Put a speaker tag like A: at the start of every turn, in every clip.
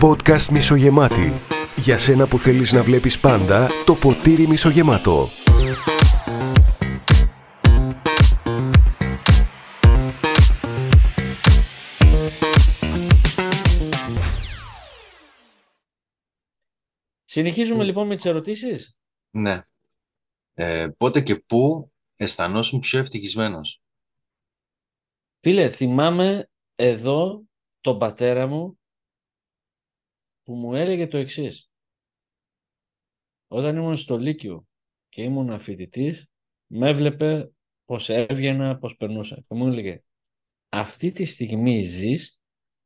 A: Podcast μισογεμάτη. Για σένα που θέλεις να βλέπεις πάντα το ποτήρι μισογεμάτο.
B: Συνεχίζουμε λοιπόν με τις ερωτήσεις.
C: Ναι. Ε, πότε και πού αισθανόσουν πιο ευτυχισμένος;
B: Φίλε, θυμάμαι εδώ τον πατέρα μου που μου έλεγε το εξής. Όταν ήμουν στο Λύκειο και ήμουν φοιτητής, με έβλεπε πως έβγαινα, πως περνούσα. Και μου έλεγε, αυτή τη στιγμή ζεις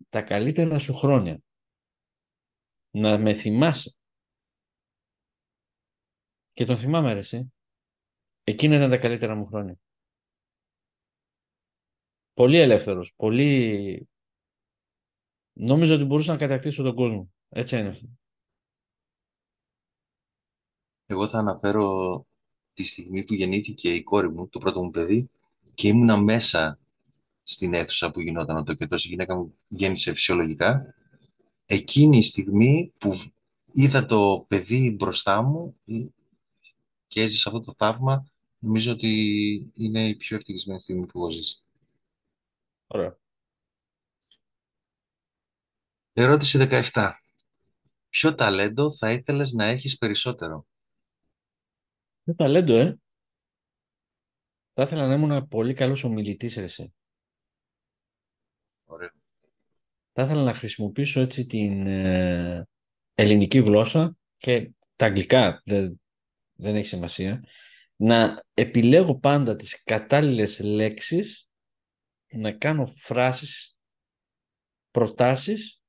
B: τα καλύτερα σου χρόνια. Να με θυμάσαι. Και τον θυμάμαι ρε εσύ. Εκείνα ήταν τα καλύτερα μου χρόνια. Πολύ ελεύθερος, πολύ... Νόμιζα ότι μπορούσα να κατακτήσω τον κόσμο. Έτσι είναι αυτό.
C: Εγώ θα αναφέρω τη στιγμή που γεννήθηκε η κόρη μου, το πρώτο μου παιδί, και ήμουνα μέσα στην αίθουσα που γινόταν ο τοκετός. Η γυναίκα μου γέννησε φυσιολογικά. Εκείνη η στιγμή που είδα το παιδί μπροστά μου και έζησα αυτό το θαύμα, νομίζω ότι είναι η πιο ευτυχισμένη στιγμή που έχω ζήσει.
B: Ωραία.
C: Ερώτηση 17. Ποιο ταλέντο θα ήθελες να έχεις περισσότερο;
B: Το ταλέντο, ε. Θα ήθελα να ήμουν πολύ καλός ομιλητής, ρε εσύ.
C: Ωραίο.
B: Θα ήθελα να χρησιμοποιήσω έτσι την ε, ελληνική γλώσσα και τα αγγλικά, δεν, δεν έχει σημασία, να επιλέγω πάντα τις κατάλληλες λέξεις, να κάνω φράσεις, προτάσεις,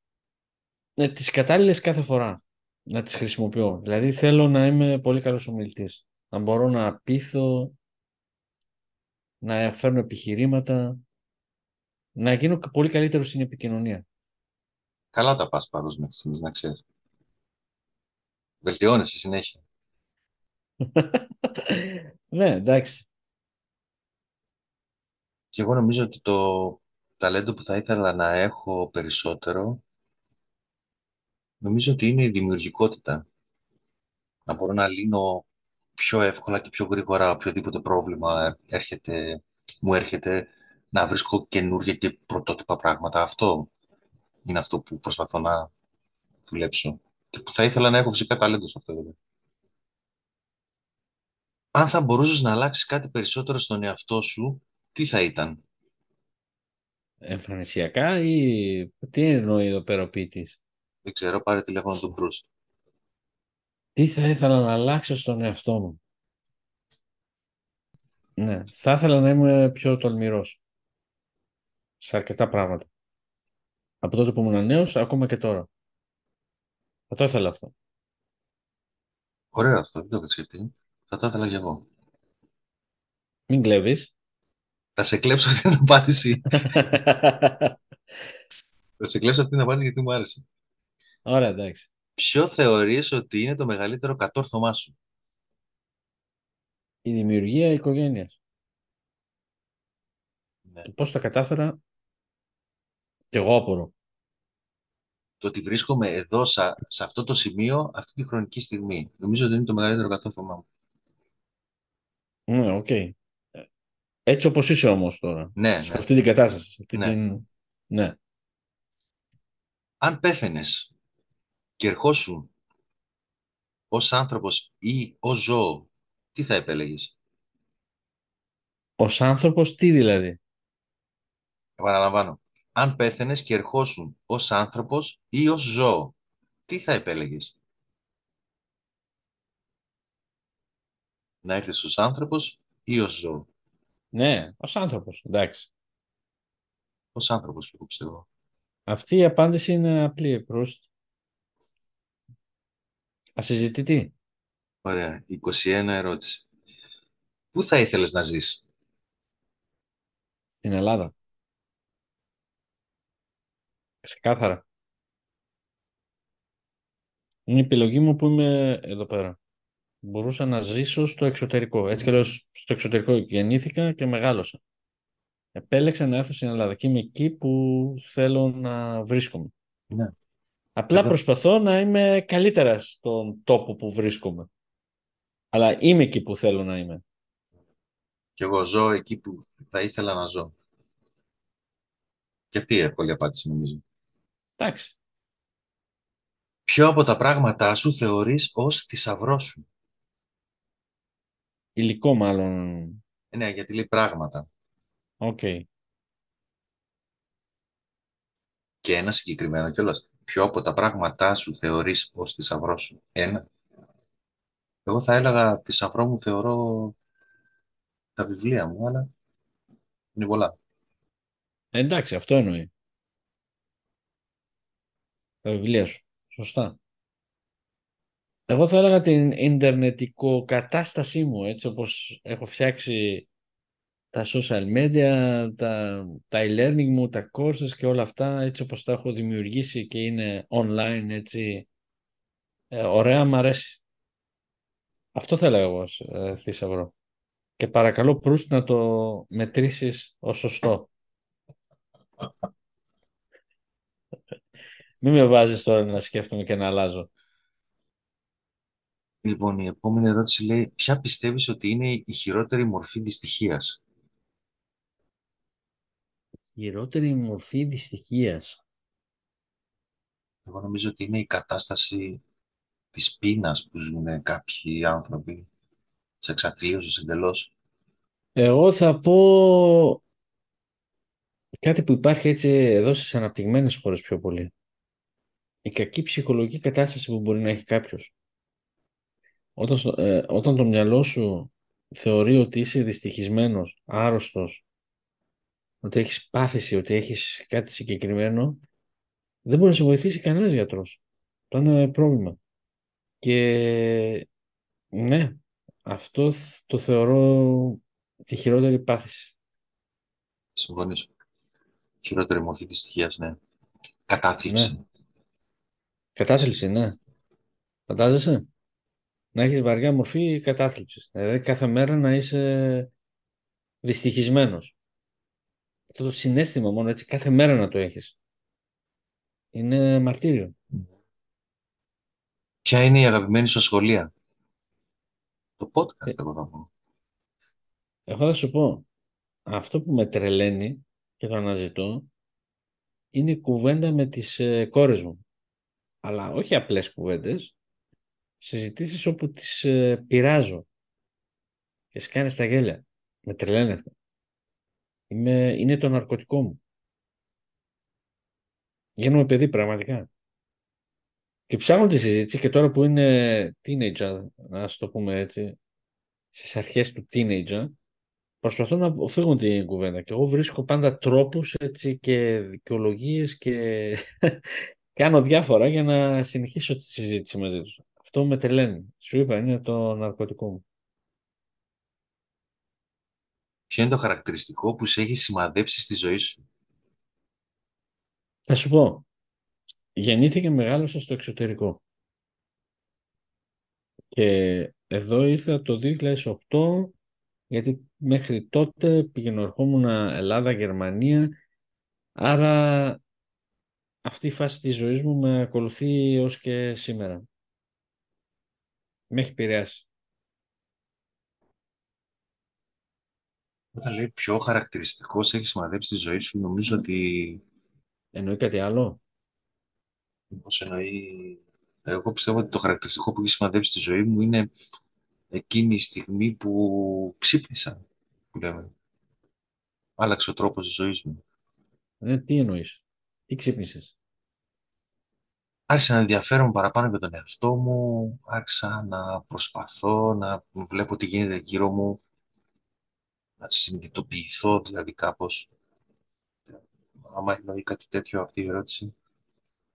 B: ε, τις κατάλληλες κάθε φορά, να τις χρησιμοποιώ. Δηλαδή θέλω να είμαι πολύ καλός ομιλητής, να μπορώ να πείθω, να φέρνω επιχειρήματα, να γίνω πολύ καλύτερος στην επικοινωνία.
C: Καλά τα πας πάντως μέχρι στιγμής, να ξέρεις. Βελτιώνεσαι συνέχεια.
B: ναι, εντάξει.
C: Και εγώ νομίζω ότι το ταλέντο που θα ήθελα να έχω περισσότερο, νομίζω ότι είναι η δημιουργικότητα. Να μπορώ να λύνω πιο εύκολα και πιο γρήγορα οποιοδήποτε πρόβλημα έρχεται, μου έρχεται, να βρίσκω καινούργια και πρωτότυπα πράγματα. Αυτό είναι αυτό που προσπαθώ να δουλέψω. Και που θα ήθελα να έχω φυσικά ταλέντο σε αυτό. Βέβαια. Αν θα μπορούσες να αλλάξεις κάτι περισσότερο στον εαυτό σου, τι θα ήταν;
B: Εμφανισιακά ή τι εννοεί εδώ πέρα ο ποιητής.
C: Δεν ξέρω, πάρε τηλέφωνο του Μπρούστ.
B: Τι θα ήθελα να αλλάξω στον εαυτό μου; Ναι, θα ήθελα να είμαι πιο τολμηρός. Σε αρκετά πράγματα. Από τότε που ήμουν νέος, ακόμα και τώρα. Θα το ήθελα αυτό.
C: Ωραίο αυτό, δεν το είχα σκεφτεί. Θα το ήθελα κι εγώ.
B: Μην κλέβεις.
C: Θα σε κλέψω αυτή την απάντηση. θα σε κλέψω αυτή την απάντηση γιατί μου άρεσε.
B: Ωραία, εντάξει.
C: Ποιο θεωρείς ότι είναι το μεγαλύτερο κατόρθωμά σου;
B: Η δημιουργία οικογένειας.
C: Ναι.
B: Και πώς τα κατάφερα και εγώ απορώ.
C: Το ότι βρίσκομαι εδώ, σε, σε αυτό το σημείο, αυτή τη χρονική στιγμή. Νομίζω ότι είναι το μεγαλύτερο κατόρθωμά μου.
B: Ναι, οκ. Ε, Έτσι όπως είσαι όμως τώρα.
C: Ναι,
B: Σε
C: ναι.
B: αυτή την κατάσταση. σε Αυτή
C: Ναι.
B: την... ναι.
C: Αν πέθαινες και ερχόσουν ως άνθρωπος ή ως ζώο, τι θα επέλεγες;
B: Ως άνθρωπος τι δηλαδή;
C: Επαναλαμβάνω. Αν πέθαινες και ερχόσουν ως άνθρωπος ή ως ζώο, τι θα επέλεγες; Να έρθεις ως άνθρωπος ή ως ζώο;
B: Ναι, ως άνθρωπος. Εντάξει.
C: Ως άνθρωπος, εγώ πιστεύω.
B: Αυτή η απάντηση είναι απλή, Προύστ. Ασυζητητή.
C: Ωραία. 21 ερώτηση. Πού θα ήθελες να ζεις;
B: Στην Ελλάδα. Ξεκάθαρα. Είναι η επιλογή μου που είμαι εδώ πέρα. Μπορούσα να ζήσω στο εξωτερικό. Έτσι κι αλλιώς στο εξωτερικό γεννήθηκα και μεγάλωσα. Επέλεξα να έρθω στην Ελλάδα και είμαι εκεί που θέλω να βρίσκομαι.
C: Ναι.
B: Απλά
C: Εδώ-
B: προσπαθώ να είμαι καλύτερα στον τόπο που βρίσκομαι. Αλλά είμαι εκεί που θέλω να είμαι.
C: Και εγώ ζω εκεί που θα ήθελα να ζω. Και αυτή η εύκολη απάντηση νομίζω.
B: Εντάξει.
C: Ποιο από τα πράγματά σου θεωρείς ως θησαυρό σου;
B: Υλικό μάλλον.
C: Ε, Ναι, γιατί λέει πράγματα.
B: Οκ.
C: Και ένα συγκεκριμένο κιόλας. Ποιο από τα πράγματά σου θεωρείς ως θησαυρό σου; Ένα. Εγώ θα έλεγα θησαυρό μου θεωρώ τα βιβλία μου, αλλά είναι πολλά.
B: Ε, εντάξει, αυτό εννοεί. Τα βιβλία σου. Σωστά. Εγώ θα έλεγα την ιντερνετικό κατάστασή μου, έτσι όπως έχω φτιάξει τα social media, τα, τα e-learning μου, τα courses και όλα αυτά, έτσι όπως τα έχω δημιουργήσει και είναι online, έτσι, ε, ωραία, μ' αρέσει. Αυτό θα έλεγα εγώ ως ε, θησαυρό. Και παρακαλώ Προύστ να το μετρήσεις ως σωστό. Μην με βάζεις τώρα να σκέφτομαι και να αλλάζω.
C: Λοιπόν, η επόμενη ερώτηση λέει ποια πιστεύεις ότι είναι η χειρότερη μορφή δυστυχίας;
B: Χειρότερη μορφή δυστυχίας.
C: Εγώ νομίζω ότι είναι η κατάσταση της πείνας που ζουν κάποιοι άνθρωποι, της εξαθλίωσης εντελώς.
B: Εγώ θα πω κάτι που υπάρχει έτσι εδώ στις αναπτυγμένες χώρες πιο πολύ. Η κακή ψυχολογική κατάσταση που μπορεί να έχει κάποιος. Όταν, στο- ε, όταν το μυαλό σου θεωρεί ότι είσαι δυστυχισμένος, άρρωστος, ότι έχεις πάθηση, ότι έχεις κάτι συγκεκριμένο, δεν μπορεί να σε βοηθήσει κανένας γιατρός. Αυτό είναι πρόβλημα. Και ναι, αυτό θ- το θεωρώ τη χειρότερη πάθηση.
C: Συμφωνήσω. Χειρότερη μορφή δυστυχίας, ναι. Κατάθλιψη.
B: Κατάθλιψη, ναι. Φαντάζεσαι; Να έχεις βαριά μορφή κατάθλιψης. Δηλαδή κάθε μέρα να είσαι δυστυχισμένος. Αυτό το συνέστημα μόνο έτσι κάθε μέρα να το έχεις. Είναι μαρτύριο.
C: Ποια είναι η αγαπημένη σου σχολεία. Το podcast, εγώ θα πω.
B: Εγώ θα σου πω, αυτό που με τρελαίνει και το αναζητώ είναι η κουβέντα με τις ε, κόρες μου. Αλλά όχι απλές κουβέντες, συζητήσεις όπου τις ε, πειράζω και σκάνε στα γέλια. Με τρελαίνει αυτό. Είμαι, είναι το ναρκωτικό μου. Γίνομαι παιδί πραγματικά. Και ψάχνω τη συζήτηση και τώρα που είναι teenager, να το πούμε έτσι, στις αρχές του teenager, προσπαθώ να αποφύγω την κουβέντα και εγώ βρίσκω πάντα τρόπους έτσι και δικαιολογίες και κάνω διάφορα για να συνεχίσω τη συζήτηση μαζί τους. Αυτό με τρελαίνει. Σου είπα, είναι το ναρκωτικό μου.
C: Ποιο είναι το χαρακτηριστικό που σε έχει σημαδέψει στη ζωή σου;
B: Θα σου πω, γεννήθηκα μεγάλωσα στο εξωτερικό. Και εδώ ήρθα το 2008 γιατί μέχρι τότε πήγαινε ερχόμουν Ελλάδα, Γερμανία άρα αυτή η φάση της ζωής μου με ακολουθεί έως και σήμερα. Με έχει επηρεάσει.
C: Όταν λέει ποιο χαρακτηριστικός σε έχεις σημαδέψει στη ζωή σου, νομίζω ότι
B: Εννοεί κάτι άλλο;
C: Πώς εννοεί... Εγώ πιστεύω ότι το χαρακτηριστικό που έχει σημαδέψει τη ζωή μου είναι εκείνη η στιγμή που ξύπνησα, που λέμε. Άλλαξε ο τρόπος της ζωής μου.
B: Ε, τι εννοείς; Τι ξύπνησες;
C: Άρχισα να ενδιαφέρομαι παραπάνω για τον εαυτό μου, άρχισα να προσπαθώ, να βλέπω τι γίνεται γύρω μου, να συνειδητοποιηθώ δηλαδή κάπως. Άμα εννοεί κάτι τέτοιο αυτή η ερώτηση,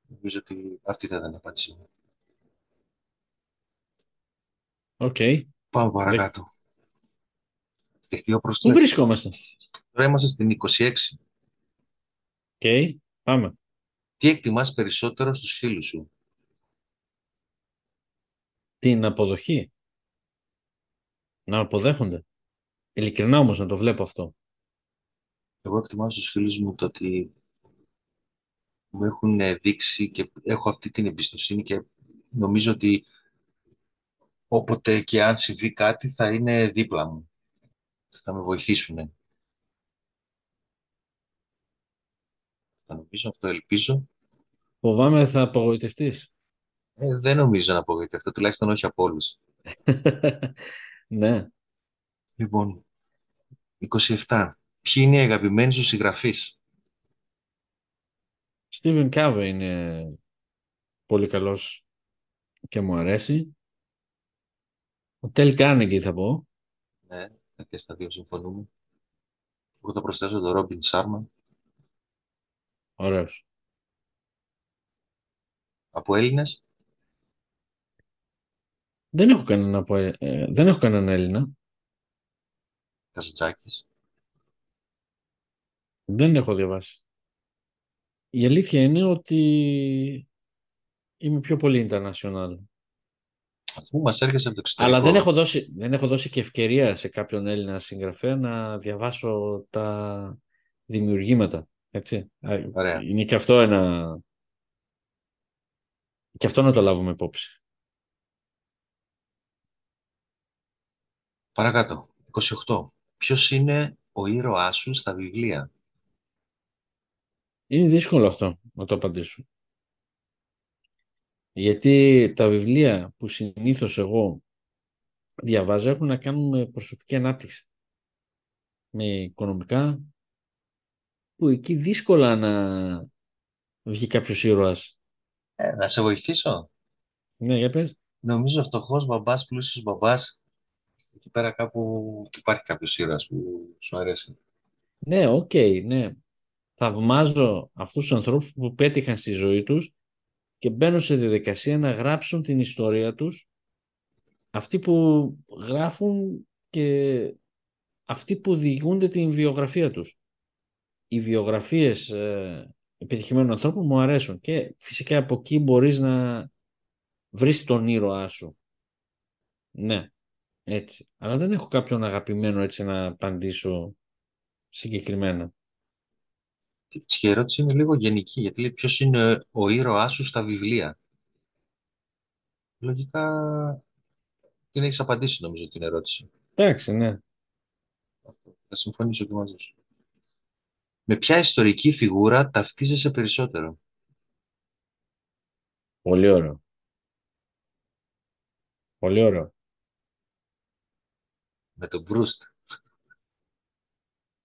C: νομίζω ότι αυτή θα ήταν η απάντησή μου.
B: Οκ.
C: Πάμε παρακάτω. Στοιχείο προς
B: Πού
C: το
B: βρισκόμαστε.
C: Τώρα είμαστε στην 26.
B: Οκ. Πάμε.
C: Τι εκτιμάς περισσότερο στους φίλους σου;
B: Την αποδοχή. Να αποδέχονται. Ειλικρινά όμως να το βλέπω αυτό.
C: Εγώ εκτιμάω στους φίλους μου το ότι μου έχουν δείξει και έχω αυτή την εμπιστοσύνη και νομίζω ότι όποτε και αν συμβεί κάτι θα είναι δίπλα μου. Θα με βοηθήσουν. Θα νομίζω, αυτό ελπίζω.
B: Φοβάμαι θα απογοητευτείς.
C: Ε, δεν νομίζω να απογοητευτώ, τουλάχιστον όχι από όλους.
B: ναι.
C: Λοιπόν, 27. Ποιοι είναι οι αγαπημένοι σου συγγραφείς;
B: Στίβεν Κάβε είναι πολύ καλός και μου αρέσει. Ο Τελ Κάρνεγκη θα πω.
C: Ναι, και στα δύο συμφωνούμε. Εγώ θα προσθέσω τον Ρόμπιν Σάρμαν.
B: Ωραίος.
C: Από Έλληνες.
B: Δεν έχω κανένα, από, ε, ε δεν έχω κανέναν Έλληνα.
C: Καζατζάκης.
B: Δεν έχω διαβάσει. Η αλήθεια είναι ότι είμαι πιο πολύ international.
C: Αφού μας έρχεσαι από το εξωτερικό.
B: Αλλά δεν έχω, δώσει, δεν έχω δώσει και ευκαιρία σε κάποιον Έλληνα συγγραφέα να διαβάσω τα δημιουργήματα. Έτσι.
C: Ωραία.
B: Είναι και αυτό ένα... Και αυτό να το λάβουμε υπόψη.
C: Παρακάτω. 28. Ποιος είναι ο ήρωάς σου στα βιβλία;
B: Είναι δύσκολο αυτό να το απαντήσω. Γιατί τα βιβλία που συνήθως εγώ διαβάζω έχουν να κάνουν με προσωπική ανάπτυξη. Με οικονομικά, που εκεί δύσκολα να βγει κάποιος ήρωας.
C: Ε, να σε βοηθήσω;
B: Ναι, για πες.
C: Νομίζω φτωχός μπαμπάς, πλούσιος μπαμπάς. Εκεί πέρα κάπου υπάρχει κάποιος ήρωας που σου αρέσει.
B: Ναι, οκ, ναι. Θαυμάζω αυτούς τους ανθρώπους που πέτυχαν στη ζωή τους και μπαίνουν σε διαδικασία να γράψουν την ιστορία τους αυτοί που γράφουν και αυτοί που διηγούνται την βιογραφία τους. Οι βιογραφίες ε, επιτυχημένων ανθρώπων μου αρέσουν και φυσικά από εκεί μπορείς να βρεις τον ήρωά σου. Ναι, έτσι. Αλλά δεν έχω κάποιον αγαπημένο έτσι να απαντήσω συγκεκριμένα.
C: Η ερώτηση είναι λίγο γενική, γιατί λέει ποιος είναι ο ήρωάς σου στα βιβλία. Λογικά την έχεις απαντήσει νομίζω την ερώτηση.
B: Εντάξει, ναι.
C: Θα συμφωνήσω και μαζί σου. Με ποια ιστορική φιγούρα ταυτίζεσαι περισσότερο;
B: Πολύ ωραίο. Πολύ ωραίο.
C: Με τον Μπρούστ.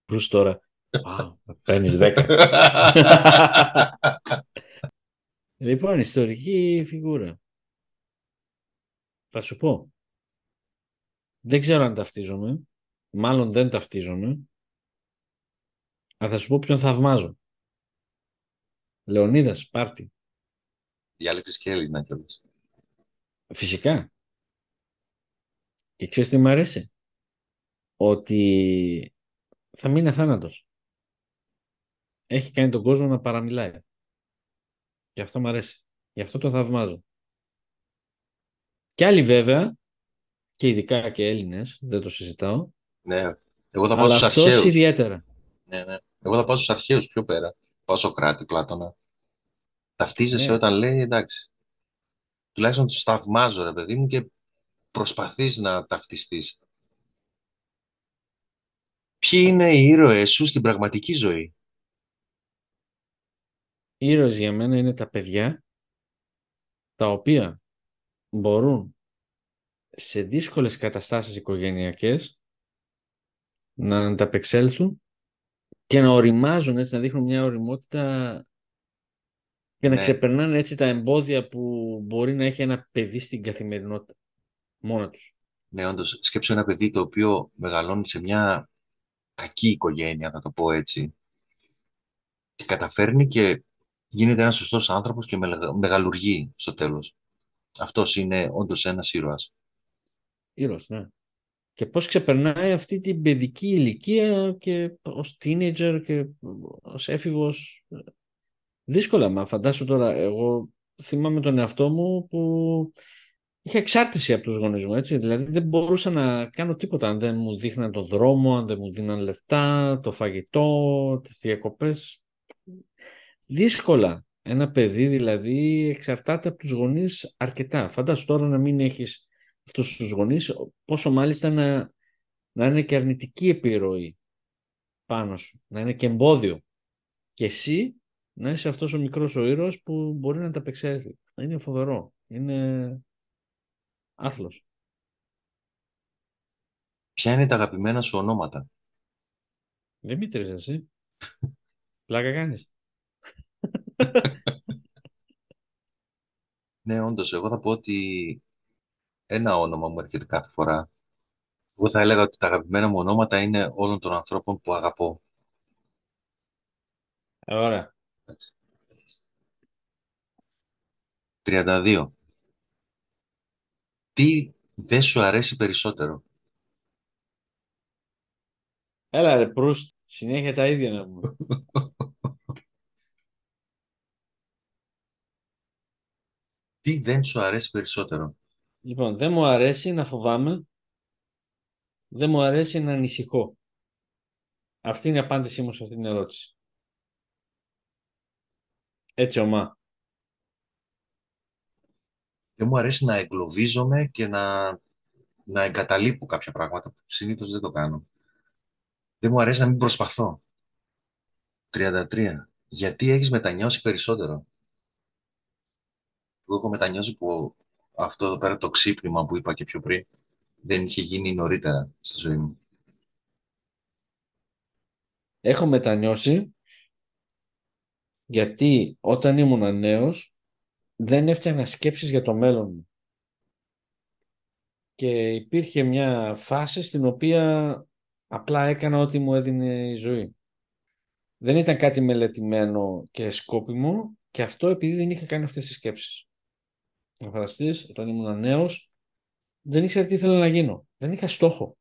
B: Μπρούστ τώρα. Wow, παίρνεις δέκα. λοιπόν, ιστορική φιγούρα. Θα σου πω. Δεν ξέρω αν ταυτίζομαι. Μάλλον δεν ταυτίζομαι. Αλλά θα σου πω ποιον θαυμάζω. Λεωνίδας, πάρτι.
C: Διάλεξες και Έλληνα κιόλας.
B: Φυσικά. Και ξέρεις τι μου αρέσει; Ότι θα μείνει θάνατος έχει κάνει τον κόσμο να παραμιλάει. Και αυτό μου αρέσει. Γι' αυτό το θαυμάζω. Και άλλοι βέβαια, και ειδικά και Έλληνες, δεν το συζητάω.
C: Ναι, εγώ θα πάω στους
B: αρχαίους. ιδιαίτερα.
C: Ναι, ναι. Εγώ θα πάω στους αρχαίους πιο πέρα. Πάω Σοκράτη, Πλάτωνα. Ταυτίζεσαι ναι. όταν λέει εντάξει. Τουλάχιστον τους θαυμάζω ρε παιδί μου και προσπαθείς να ταυτιστείς. Ποιοι είναι οι ήρωες σου στην πραγματική ζωή;
B: Ήρωες για μένα είναι τα παιδιά τα οποία μπορούν σε δύσκολες καταστάσεις οικογενειακές να ανταπεξέλθουν και να οριμάζουν έτσι, να δείχνουν μια οριμότητα και να ναι. ξεπερνάνε έτσι τα εμπόδια που μπορεί να έχει ένα παιδί στην καθημερινότητα μόνο τους.
C: Ναι, όντως, σκέψω ένα παιδί το οποίο μεγαλώνει σε μια κακή οικογένεια, θα το πω έτσι, και καταφέρνει και γίνεται ένας σωστός άνθρωπος και μεγαλουργεί στο τέλος. Αυτός είναι όντως ένας ήρωας.
B: Ήρωας, ναι. Και πώς ξεπερνάει αυτή την παιδική ηλικία και ως teenager και ως έφηβος. Δύσκολα, μα φαντάσου τώρα, εγώ θυμάμαι τον εαυτό μου που είχα εξάρτηση από τους γονείς μου, έτσι. Δηλαδή δεν μπορούσα να κάνω τίποτα αν δεν μου δείχναν το δρόμο, αν δεν μου δίναν λεφτά, το φαγητό, τις διακοπές. Δύσκολα. Ένα παιδί δηλαδή εξαρτάται από τους γονείς αρκετά. Φαντάσου τώρα να μην έχεις αυτούς τους γονείς, πόσο μάλιστα να, να είναι και αρνητική επιρροή πάνω σου, να είναι και εμπόδιο. Και εσύ να είσαι αυτός ο μικρός ο ήρωας που μπορεί να τα απεξέλθει. Είναι φοβερό. Είναι άθλος.
C: Ποια είναι τα αγαπημένα σου ονόματα;
B: Δημήτρης εσύ. Πλάκα κάνεις.
C: ναι, όντως, εγώ θα πω ότι ένα όνομα μου έρχεται κάθε φορά. Εγώ θα έλεγα ότι τα αγαπημένα μου ονόματα είναι όλων των ανθρώπων που αγαπώ.
B: Ωραία.
C: 32. Τι δεν σου αρέσει περισσότερο;
B: Έλα ρε Προύστ, συνέχεια τα ίδια να μου.
C: Τι δεν σου αρέσει περισσότερο;
B: Λοιπόν, δεν μου αρέσει να φοβάμαι. Δεν μου αρέσει να ανησυχώ. Αυτή είναι η απάντησή μου σε αυτή την ερώτηση. Έτσι ομά.
C: Δεν μου αρέσει να εγκλωβίζομαι και να, να εγκαταλείπω κάποια πράγματα που συνήθως δεν το κάνω. Δεν μου αρέσει να μην προσπαθώ. 33. Γιατί έχεις μετανιώσει περισσότερο; Εγώ έχω μετανιώσει που αυτό εδώ πέρα το ξύπνημα που είπα και πιο πριν δεν είχε γίνει νωρίτερα στη ζωή μου.
B: Έχω μετανιώσει γιατί όταν ήμουν νέος δεν έφτιανα σκέψεις για το μέλλον μου. Και υπήρχε μια φάση στην οποία απλά έκανα ό,τι μου έδινε η ζωή. Δεν ήταν κάτι μελετημένο και σκόπιμο και αυτό επειδή δεν είχα κάνει αυτές τις σκέψεις. Να φανταστείς, όταν ήμουν νέος, δεν ήξερα τι ήθελα να γίνω. Δεν είχα στόχο.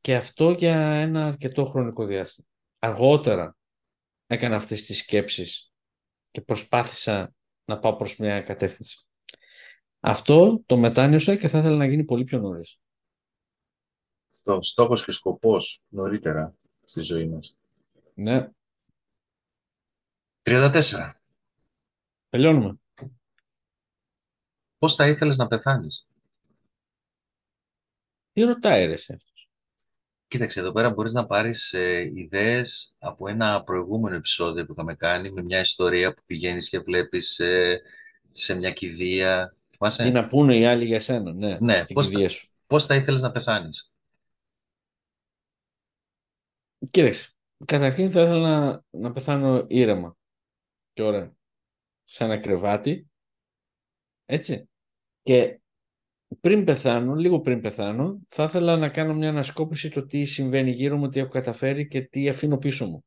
B: Και αυτό για ένα αρκετό χρονικό διάστημα. Αργότερα έκανα αυτές τις σκέψεις και προσπάθησα να πάω προς μια κατεύθυνση. Αυτό το μετάνιωσα και θα ήθελα να γίνει πολύ πιο νωρίς.
C: Στο στόχος και σκοπός νωρίτερα στη ζωή μας.
B: Ναι.
C: 34.
B: Τελειώνουμε.
C: Πώς θα ήθελες να πεθάνεις;
B: Τι ρωτάει ρε σε
C: Κοίταξε, εδώ πέρα μπορείς να πάρεις ε, ιδέες από ένα προηγούμενο επεισόδιο που είχαμε κάνει με μια ιστορία που πηγαίνεις και βλέπεις ε, σε μια κηδεία. Θυμάσαι;
B: Τι να πούνε οι άλλοι για σένα, ναι,
C: ναι
B: στην
C: πώς,
B: κηδεία
C: θα,
B: σου.
C: πώς θα ήθελες να πεθάνεις;
B: Κοίταξε, καταρχήν θα ήθελα να, να πεθάνω ήρεμα και ωραία. Σε ένα κρεβάτι, έτσι. Και πριν πεθάνω, λίγο πριν πεθάνω, θα ήθελα να κάνω μια ανασκόπηση το τι συμβαίνει γύρω μου, τι έχω καταφέρει και τι αφήνω πίσω μου.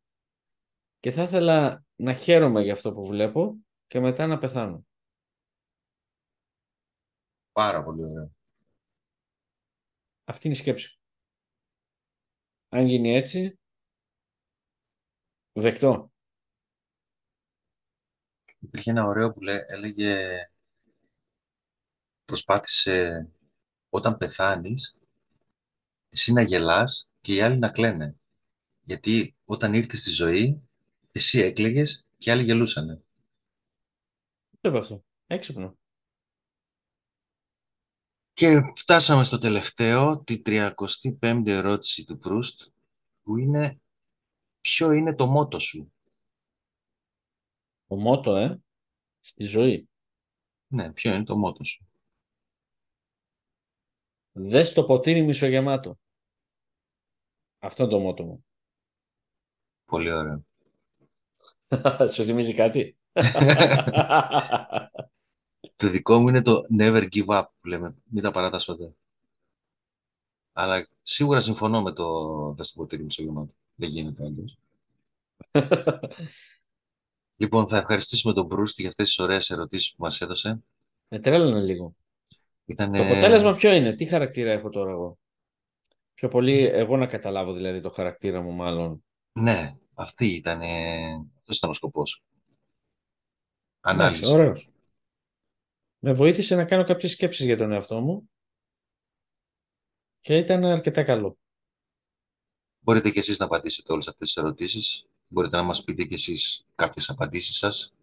B: Και θα ήθελα να χαίρομαι για αυτό που βλέπω και μετά να πεθάνω.
C: Πάρα πολύ ωραία.
B: Αυτή είναι η σκέψη. Αν γίνει έτσι, δεκτό.
C: Υπήρχε ένα ωραίο που λέ, έλεγε προσπάθησε όταν πεθάνεις εσύ να γελάς και οι άλλοι να κλαίνε. Γιατί όταν ήρθες στη ζωή εσύ έκλαιγες και οι άλλοι γελούσανε.
B: Τι είπε αυτό; Έξυπνο.
C: Και φτάσαμε στο τελευταίο, τη 35η ερώτηση του Προύστ, που είναι ποιο είναι το μότο σου;
B: Το μότο, ε, στη ζωή.
C: Ναι, ποιο είναι το μότο σου;
B: Δες το ποτήρι μισογεμάτο. Αυτό είναι το μότο μου.
C: Πολύ ωραίο.
B: Σου θυμίζει κάτι;
C: το δικό μου είναι το never give up που λέμε. Μην τα παράτας ποτέ. Αλλά σίγουρα συμφωνώ με το δες το ποτήρι μισογεμάτο. Δεν γίνεται αλλιώς. λοιπόν, θα ευχαριστήσουμε τον Μπρούστη για αυτές τις ωραίες ερωτήσεις που μας έδωσε.
B: Με τρέλανε λίγο.
C: Ήτανε...
B: Το αποτέλεσμα ποιο είναι, τι χαρακτήρα έχω τώρα εγώ; Πιο πολύ εγώ να καταλάβω δηλαδή το χαρακτήρα μου μάλλον.
C: Ναι, αυτή ήταν, αυτός ήταν ο σκοπός.
B: Εντάξει,
C: Ανάλυση.
B: ωραίος. με βοήθησε να κάνω κάποιες σκέψεις για τον εαυτό μου και ήταν αρκετά καλό.
C: Μπορείτε και εσείς να απαντήσετε όλες αυτές τις ερωτήσεις. Μπορείτε να μας πείτε και εσείς κάποιες απαντήσεις σας.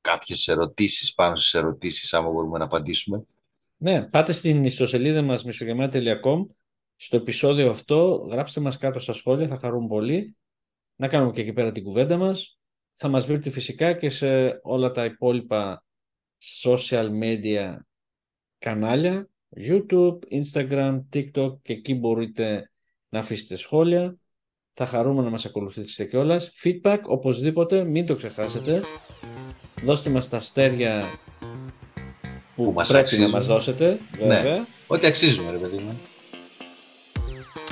C: Κάποιες ερωτήσεις πάνω στις ερωτήσεις, άμα μπορούμε να απαντήσουμε.
B: Ναι, πάτε στην ιστοσελίδα μας μισογεμάτη.com στο επεισόδιο αυτό, γράψτε μας κάτω στα σχόλια, θα χαρούν πολύ. Να κάνουμε και εκεί πέρα την κουβέντα μας. Θα μας βρείτε φυσικά και σε όλα τα υπόλοιπα social media κανάλια, YouTube, Instagram, TikTok και εκεί μπορείτε να αφήσετε σχόλια. Θα χαρούμε να μας ακολουθήσετε κιόλας. Feedback, οπωσδήποτε, μην το ξεχάσετε. Δώστε μας τα αστέρια που,
C: Που μας
B: πρέπει
C: αξίζουν.
B: να μας δώσετε, βέβαια.
C: Ναι, ό,τι αξίζουμε, ρε παιδί μου.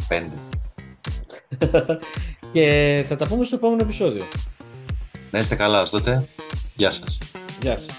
C: Πέντε.
B: και θα τα πούμε στο επόμενο επεισόδιο.
C: Να είστε καλά ως τότε. Γεια σας.
B: Γεια σας.